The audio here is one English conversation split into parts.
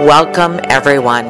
Welcome, everyone.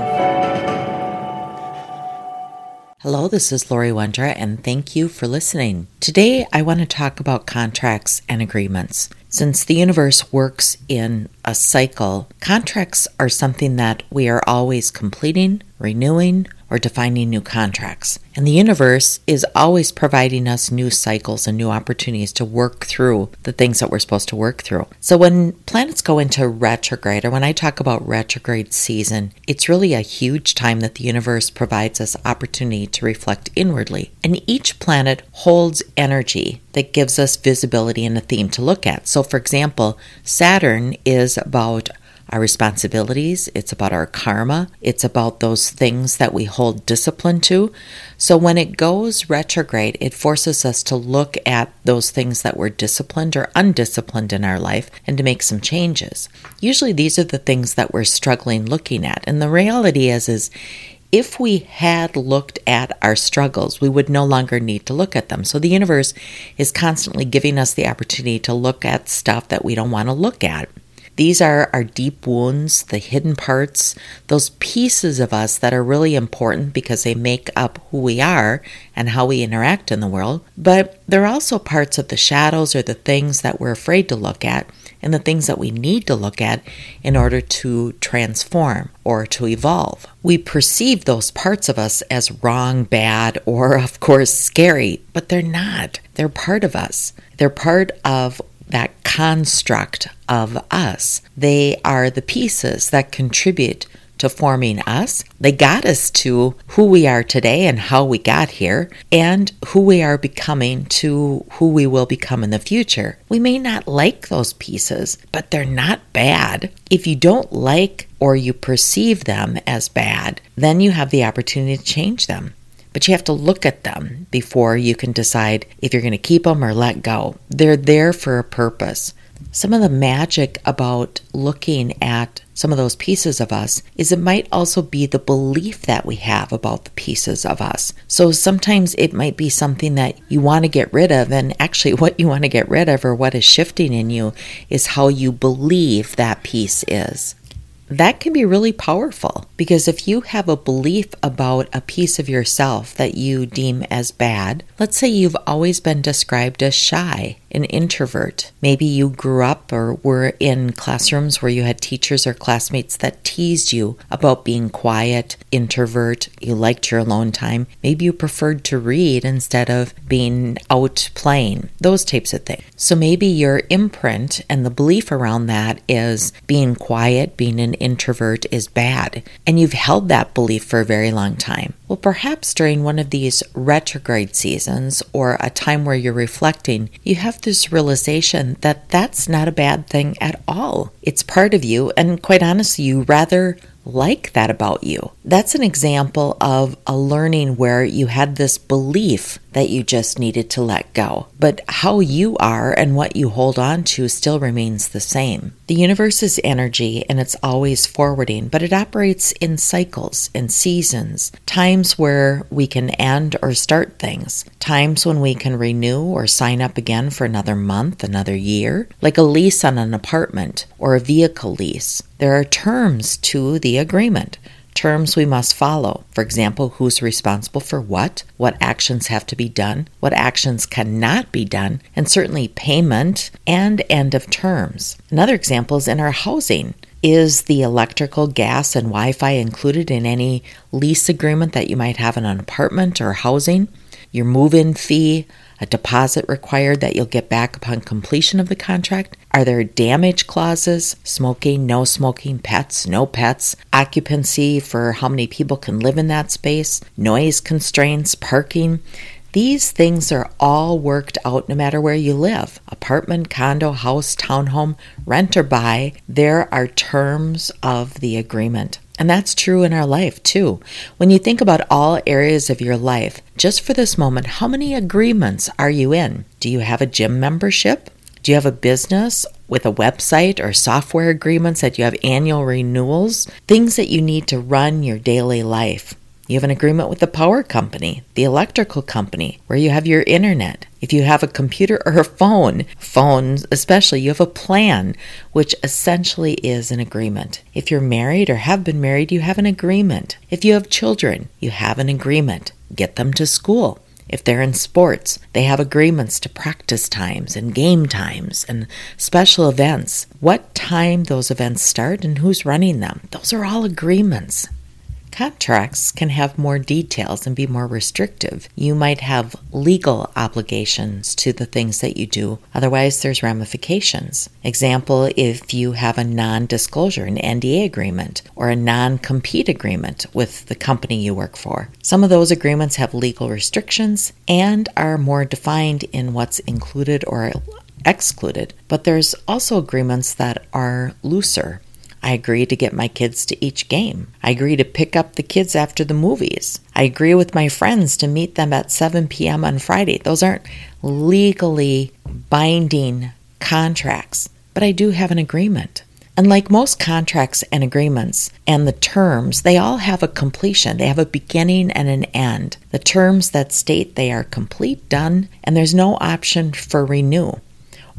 Hello, this is Laurie Wondra, and thank you for listening. Today, I want to talk about contracts and agreements. Since the universe works in a cycle, contracts are something that we are always completing, renewing, or defining new contracts. And the universe is always providing us new cycles and new opportunities to work through the things that we're supposed to work through. So when planets go into retrograde, or when I talk about retrograde season, it's really a huge time that the universe provides us opportunity to reflect inwardly. And each planet holds energy that gives us visibility and a theme to look at. So, for example, Saturn is about our responsibilities, it's about our karma, it's about those things that we hold discipline to. So when it goes retrograde, it forces us to look at those things that were disciplined or undisciplined in our life and to make some changes. Usually these are the things that we're struggling looking at. And the reality is is if we had looked at our struggles, we would no longer need to look at them. So the universe is constantly giving us the opportunity to look at stuff that we don't want to look at. These are our deep wounds, the hidden parts, those pieces of us that are really important because they make up who we are and how we interact in the world. But they're also parts of the shadows or the things that we're afraid to look at and the things that we need to look at in order to transform or to evolve. We perceive those parts of us as wrong, bad, or of course scary, but they're not. They're part of us. They're part of that construct of us. They are the pieces that contribute to forming us. They got us to who we are today and how we got here, and who we are becoming to who we will become in the future. We may not like those pieces, but they're not bad. If you don't like or you perceive them as bad, then you have the opportunity to change them but you have to look at them before you can decide if you're going to keep them or let go. They're there for a purpose. Some of the magic about looking at some of those pieces of us is it might also be the belief that we have about the pieces of us. So sometimes it might be something that you want to get rid of, and actually, what you want to get rid of or what is shifting in you is how you believe that piece is that can be really powerful because if you have a belief about a piece of yourself that you deem as bad, let's say you've always been described as shy, an introvert. Maybe you grew up or were in classrooms where you had teachers or classmates that teased you about being quiet, introvert, you liked your alone time. Maybe you preferred to read instead of being out playing, those types of things. So maybe your imprint and the belief around that is being quiet, being an introvert is bad, and you've held that belief for a very long time. Well, perhaps during one of these retrograde seasons or a time where you're reflecting, you have this realization that that's not a bad thing at all. It's part of you, and quite honestly, you rather like that about you. That's an example of a learning where you had this belief that you just needed to let go. But how you are and what you hold on to still remains the same. The universe is energy and it's always forwarding, but it operates in cycles and seasons, times where we can end or start things, times when we can renew or sign up again for another month, another year, like a lease on an apartment or a vehicle lease. There are terms to the agreement terms we must follow. For example, who's responsible for what, what actions have to be done, what actions cannot be done, and certainly payment and end of terms. Another example is in our housing. Is the electrical, gas, and Wi Fi included in any lease agreement that you might have in an apartment or housing? Your move in fee, a deposit required that you'll get back upon completion of the contract? Are there damage clauses? Smoking, no smoking, pets, no pets, occupancy for how many people can live in that space, noise constraints, parking? These things are all worked out no matter where you live apartment, condo, house, townhome, rent or buy. There are terms of the agreement. And that's true in our life too. When you think about all areas of your life, just for this moment, how many agreements are you in? Do you have a gym membership? Do you have a business with a website or software agreements that you have annual renewals? Things that you need to run your daily life. You have an agreement with the power company, the electrical company, where you have your internet. If you have a computer or a phone, phones especially, you have a plan, which essentially is an agreement. If you're married or have been married, you have an agreement. If you have children, you have an agreement. Get them to school. If they're in sports, they have agreements to practice times and game times and special events. What time those events start and who's running them. Those are all agreements. Contracts can have more details and be more restrictive. You might have legal obligations to the things that you do, otherwise, there's ramifications. Example if you have a non disclosure, an NDA agreement, or a non compete agreement with the company you work for. Some of those agreements have legal restrictions and are more defined in what's included or excluded, but there's also agreements that are looser. I agree to get my kids to each game. I agree to pick up the kids after the movies. I agree with my friends to meet them at 7 p.m. on Friday. Those aren't legally binding contracts, but I do have an agreement. And like most contracts and agreements and the terms, they all have a completion. They have a beginning and an end. The terms that state they are complete, done, and there's no option for renew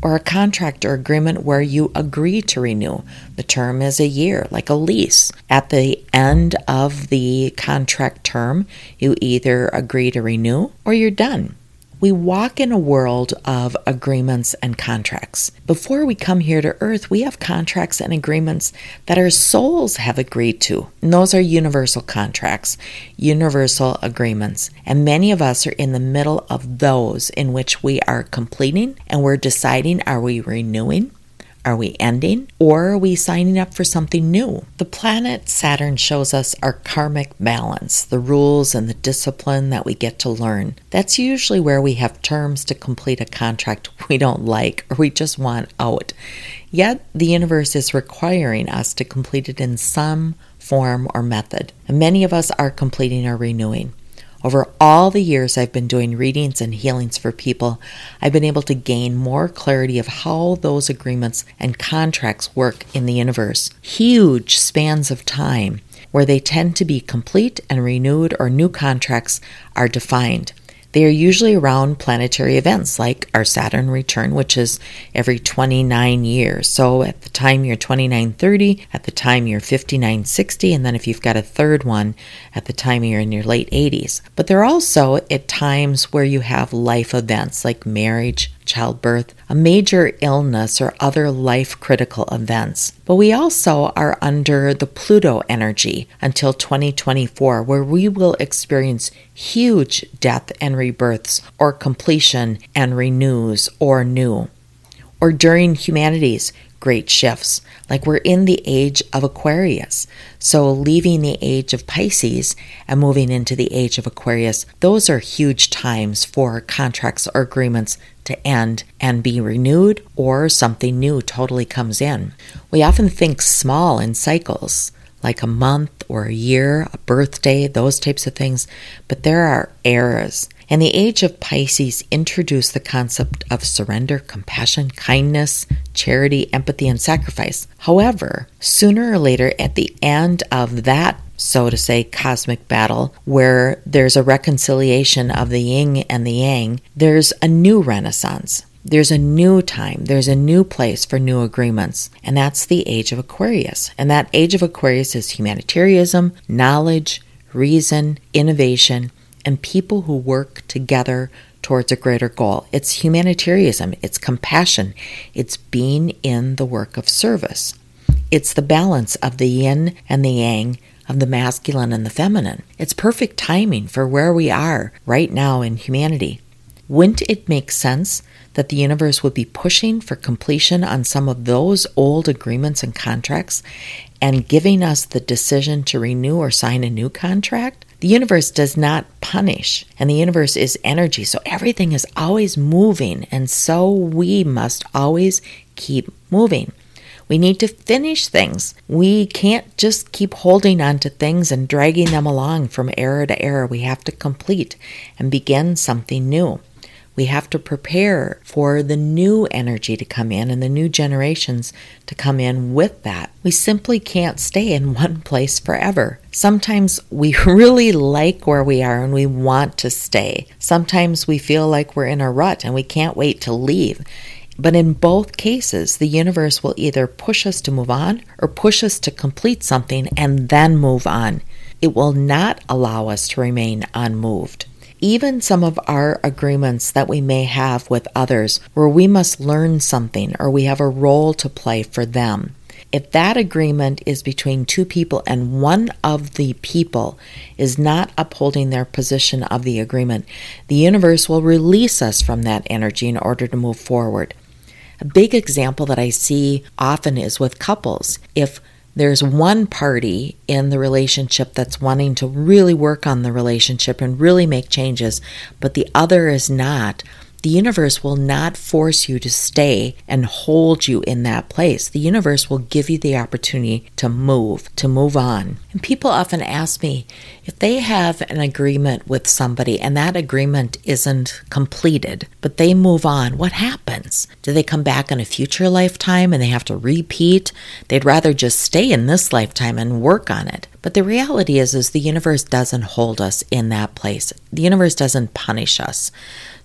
or a contract or agreement where you agree to renew. The term is a year, like a lease. At the end of the contract term, you either agree to renew or you're done. We walk in a world of agreements and contracts. Before we come here to earth, we have contracts and agreements that our souls have agreed to. And those are universal contracts, universal agreements. And many of us are in the middle of those in which we are completing and we're deciding are we renewing? Are we ending or are we signing up for something new? The planet Saturn shows us our karmic balance, the rules and the discipline that we get to learn. That's usually where we have terms to complete a contract we don't like or we just want out. Yet the universe is requiring us to complete it in some form or method. And many of us are completing or renewing. Over all the years I've been doing readings and healings for people, I've been able to gain more clarity of how those agreements and contracts work in the universe. Huge spans of time where they tend to be complete and renewed or new contracts are defined. They are usually around planetary events like our Saturn return, which is every 29 years. So at the time you're 2930, at the time you're 5960, and then if you've got a third one, at the time you're in your late 80s. But they're also at times where you have life events like marriage, childbirth, a major illness, or other life critical events. But we also are under the Pluto energy until 2024, where we will experience huge death and rebirths, or completion and renews, or new. Or during humanity's great shifts. Like we're in the age of Aquarius. So leaving the age of Pisces and moving into the age of Aquarius, those are huge times for contracts or agreements to end and be renewed or something new totally comes in. We often think small in cycles like a month or a year, a birthday, those types of things, but there are eras and the age of Pisces introduced the concept of surrender, compassion, kindness, charity, empathy, and sacrifice. However, sooner or later, at the end of that so to say, cosmic battle, where there's a reconciliation of the yin and the yang, there's a new renaissance. There's a new time. There's a new place for new agreements. And that's the age of Aquarius. And that age of Aquarius is humanitarianism, knowledge, reason, innovation, and people who work together towards a greater goal. It's humanitarianism, it's compassion, it's being in the work of service. It's the balance of the yin and the yang, of the masculine and the feminine. It's perfect timing for where we are right now in humanity. Wouldn't it make sense that the universe would be pushing for completion on some of those old agreements and contracts and giving us the decision to renew or sign a new contract? The universe does not punish, and the universe is energy, so everything is always moving, and so we must always keep moving. We need to finish things. We can't just keep holding on to things and dragging them along from era to era. We have to complete and begin something new. We have to prepare for the new energy to come in and the new generations to come in with that. We simply can't stay in one place forever. Sometimes we really like where we are and we want to stay. Sometimes we feel like we're in a rut and we can't wait to leave. But in both cases, the universe will either push us to move on or push us to complete something and then move on. It will not allow us to remain unmoved. Even some of our agreements that we may have with others, where we must learn something or we have a role to play for them. If that agreement is between two people and one of the people is not upholding their position of the agreement, the universe will release us from that energy in order to move forward. A big example that I see often is with couples. If there's one party in the relationship that's wanting to really work on the relationship and really make changes, but the other is not, the universe will not force you to stay and hold you in that place. The universe will give you the opportunity to move, to move on. And people often ask me if they have an agreement with somebody and that agreement isn't completed, but they move on, what happens? Do they come back in a future lifetime and they have to repeat? They'd rather just stay in this lifetime and work on it. But the reality is is the universe doesn't hold us in that place. The universe doesn't punish us.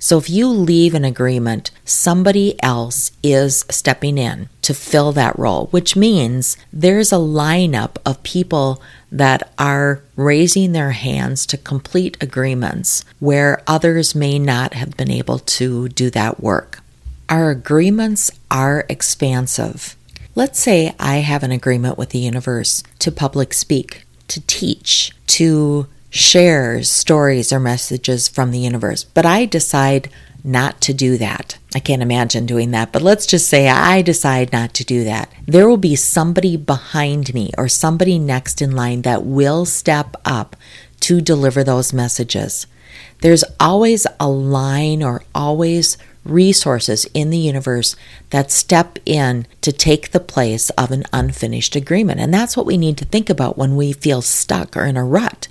So if you leave an agreement, somebody else is stepping in to fill that role, which means there's a lineup of people that are raising their hands to complete agreements where others may not have been able to do that work. Our agreements are expansive. Let's say I have an agreement with the universe to public speak, to teach, to shares stories or messages from the universe, but I decide not to do that. I can't imagine doing that, but let's just say I decide not to do that. There will be somebody behind me or somebody next in line that will step up to deliver those messages. There's always a line or always resources in the universe that step in to take the place of an unfinished agreement. And that's what we need to think about when we feel stuck or in a rut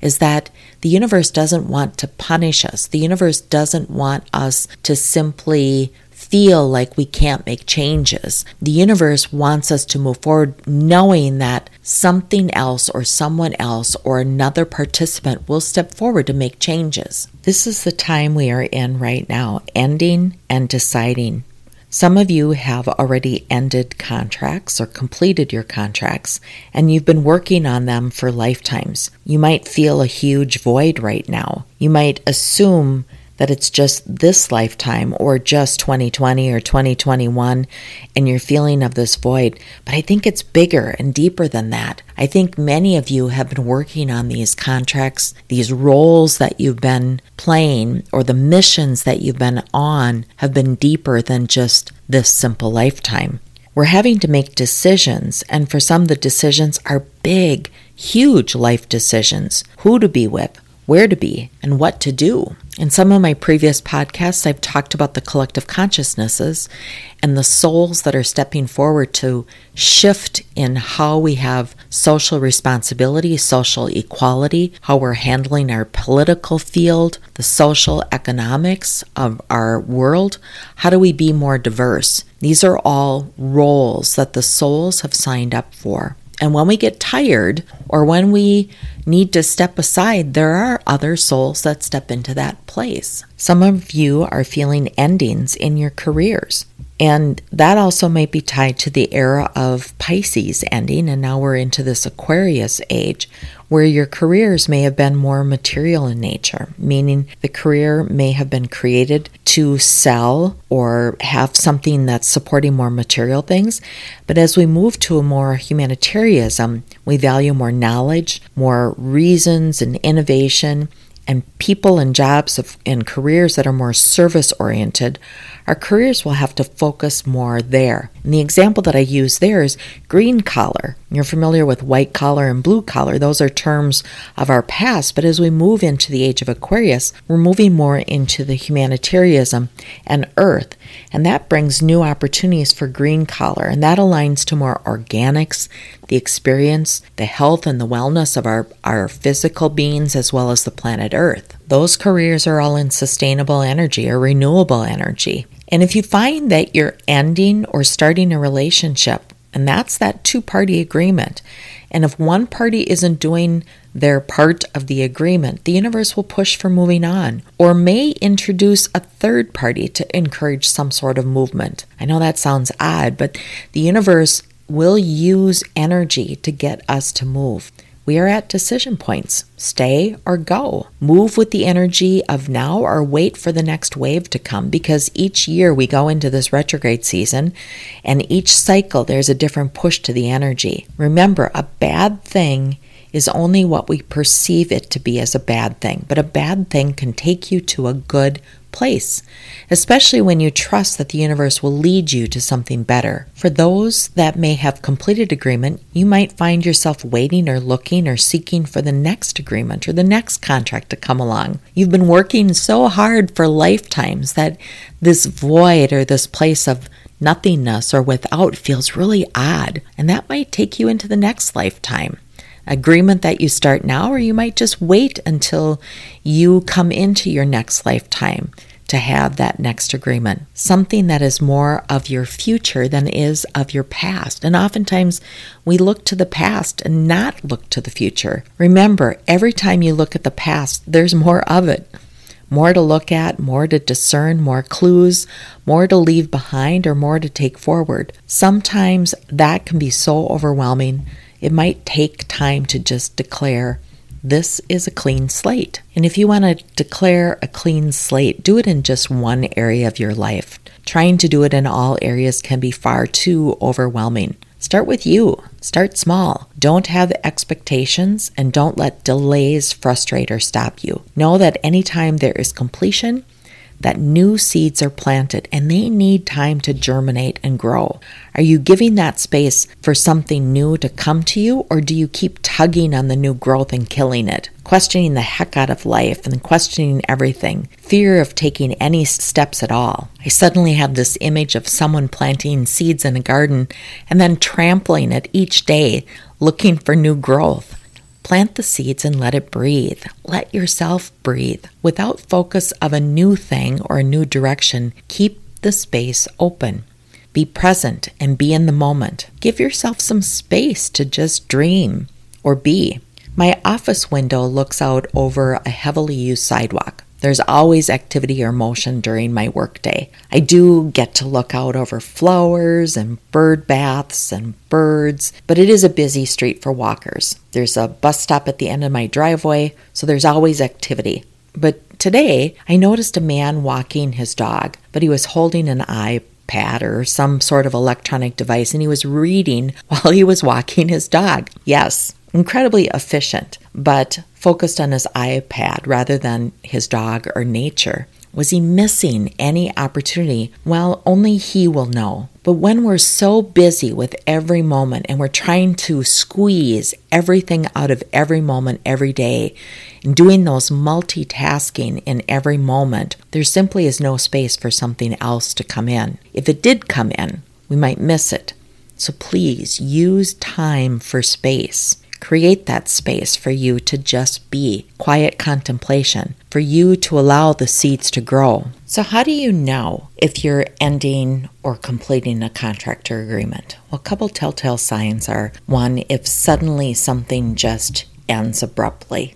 is that the universe doesn't want to punish us. The universe doesn't want us to simply feel like we can't make changes. The universe wants us to move forward knowing that something else or someone else or another participant will step forward to make changes. This is the time we are in right now, ending and deciding. Some of you have already ended contracts or completed your contracts, and you've been working on them for lifetimes. You might feel a huge void right now. You might assume that it's just this lifetime or just 2020 or 2021 and you're feeling of this void. But I think it's bigger and deeper than that. I think many of you have been working on these contracts, these roles that you've been playing, or the missions that you've been on have been deeper than just this simple lifetime. We're having to make decisions, and for some, the decisions are big, huge life decisions who to be with, where to be, and what to do. In some of my previous podcasts, I've talked about the collective consciousnesses and the souls that are stepping forward to shift in how we have social responsibility, social equality, how we're handling our political field, the social economics of our world. How do we be more diverse? These are all roles that the souls have signed up for. And when we get tired or when we need to step aside, there are other souls that step into that place. Some of you are feeling endings in your careers. And that also might be tied to the era of Pisces ending, and now we're into this Aquarius age where your careers may have been more material in nature, meaning the career may have been created to sell or have something that's supporting more material things. But as we move to a more humanitarianism, we value more knowledge, more reasons and innovation, and people and jobs of, and careers that are more service oriented, our careers will have to focus more there. And the example that I use there is green collar You're familiar with white collar and blue collar. Those are terms of our past, but as we move into the age of Aquarius, we're moving more into the humanitarianism and earth. And that brings new opportunities for green collar, and that aligns to more organics, the experience, the health, and the wellness of our, our physical beings as well as the planet Earth. Those careers are all in sustainable energy or renewable energy. And if you find that you're ending or starting a relationship and that's that two party agreement. And if one party isn't doing their part of the agreement, the universe will push for moving on or may introduce a third party to encourage some sort of movement. I know that sounds odd, but the universe will use energy to get us to move. We are at decision points stay or go. Move with the energy of now or wait for the next wave to come because each year we go into this retrograde season and each cycle there's a different push to the energy. Remember, a bad thing is only what we perceive it to be as a bad thing, but a bad thing can take you to a good place, especially when you trust that the universe will lead you to something better. For those that may have completed agreement, you might find yourself waiting or looking or seeking for the next agreement or the next contract to come along. You've been working so hard for lifetimes that this void or this place of nothingness or without feels really odd, and that might take you into the next lifetime agreement that you start now, or you might just wait until you come into your next lifetime to have that next agreement. Something that is more of your future than is of your past. And oftentimes we look to the past and not look to the future. Remember, every time you look at the past, there's more of it. More to look at, more to discern, more clues, more to leave behind, or more to take forward. Sometimes that can be so overwhelming it might take time to just declare this is a clean slate. And if you want to declare a clean slate, do it in just one area of your life. Trying to do it in all areas can be far too overwhelming. Start with you. Start small. Don't have expectations and don't let delays frustrate or stop you. Know that anytime there is completion, that new seeds are planted and they need time to germinate and grow. Are you giving that space for something new to come to you, or do you keep tugging on the new growth and killing it? Questioning the heck out of life and questioning everything, fear of taking any steps at all. I suddenly have this image of someone planting seeds in a garden and then trampling it each day, looking for new growth. Plant the seeds and let it breathe. Let yourself breathe. Without focus of a new thing or a new direction, keep the space open. Be present and be in the moment. Give yourself some space to just dream or be. My office window looks out over a heavily used sidewalk. There's always activity or motion during my workday. I do get to look out over flowers and bird baths and birds, but it is a busy street for walkers. There's a bus stop at the end of my driveway, so there's always activity. But today, I noticed a man walking his dog, but he was holding an iPad or some sort of electronic device and he was reading while he was walking his dog. Yes, incredibly efficient, but focused on his iPad rather than his dog or nature. Was he missing any opportunity? Well, only he will know. But when we're so busy with every moment and we're trying to squeeze everything out of every moment every day and doing those multitasking in every moment, there simply is no space for something else to come in. If it did come in, we might miss it. So please use time for space. Create that space for you to just be quiet contemplation, for you to allow the seeds to grow. So, how do you know if you're ending or completing a contract or agreement? Well, a couple telltale signs are one, if suddenly something just ends abruptly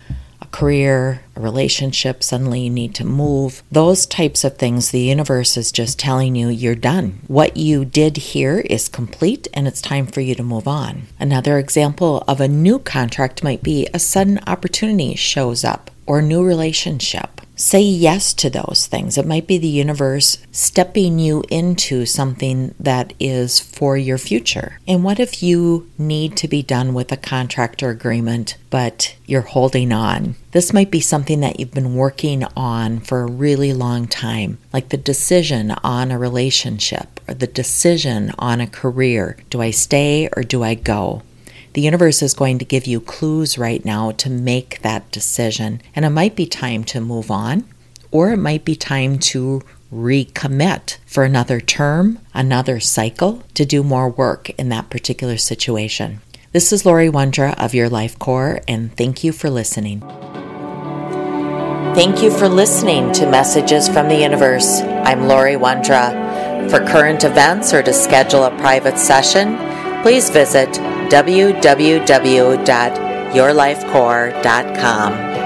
career, a relationship, suddenly you need to move. Those types of things, the universe is just telling you you're done. What you did here is complete and it's time for you to move on. Another example of a new contract might be a sudden opportunity shows up or a new relationship say yes to those things. It might be the universe stepping you into something that is for your future. And what if you need to be done with a contract or agreement, but you're holding on? This might be something that you've been working on for a really long time, like the decision on a relationship or the decision on a career. Do I stay or do I go? The universe is going to give you clues right now to make that decision. And it might be time to move on, or it might be time to recommit for another term, another cycle, to do more work in that particular situation. This is Laurie Wondra of Your Life Core, and thank you for listening. Thank you for listening to Messages from the Universe. I'm Laurie Wondra. For current events or to schedule a private session, please visit www.yourlifecore.com.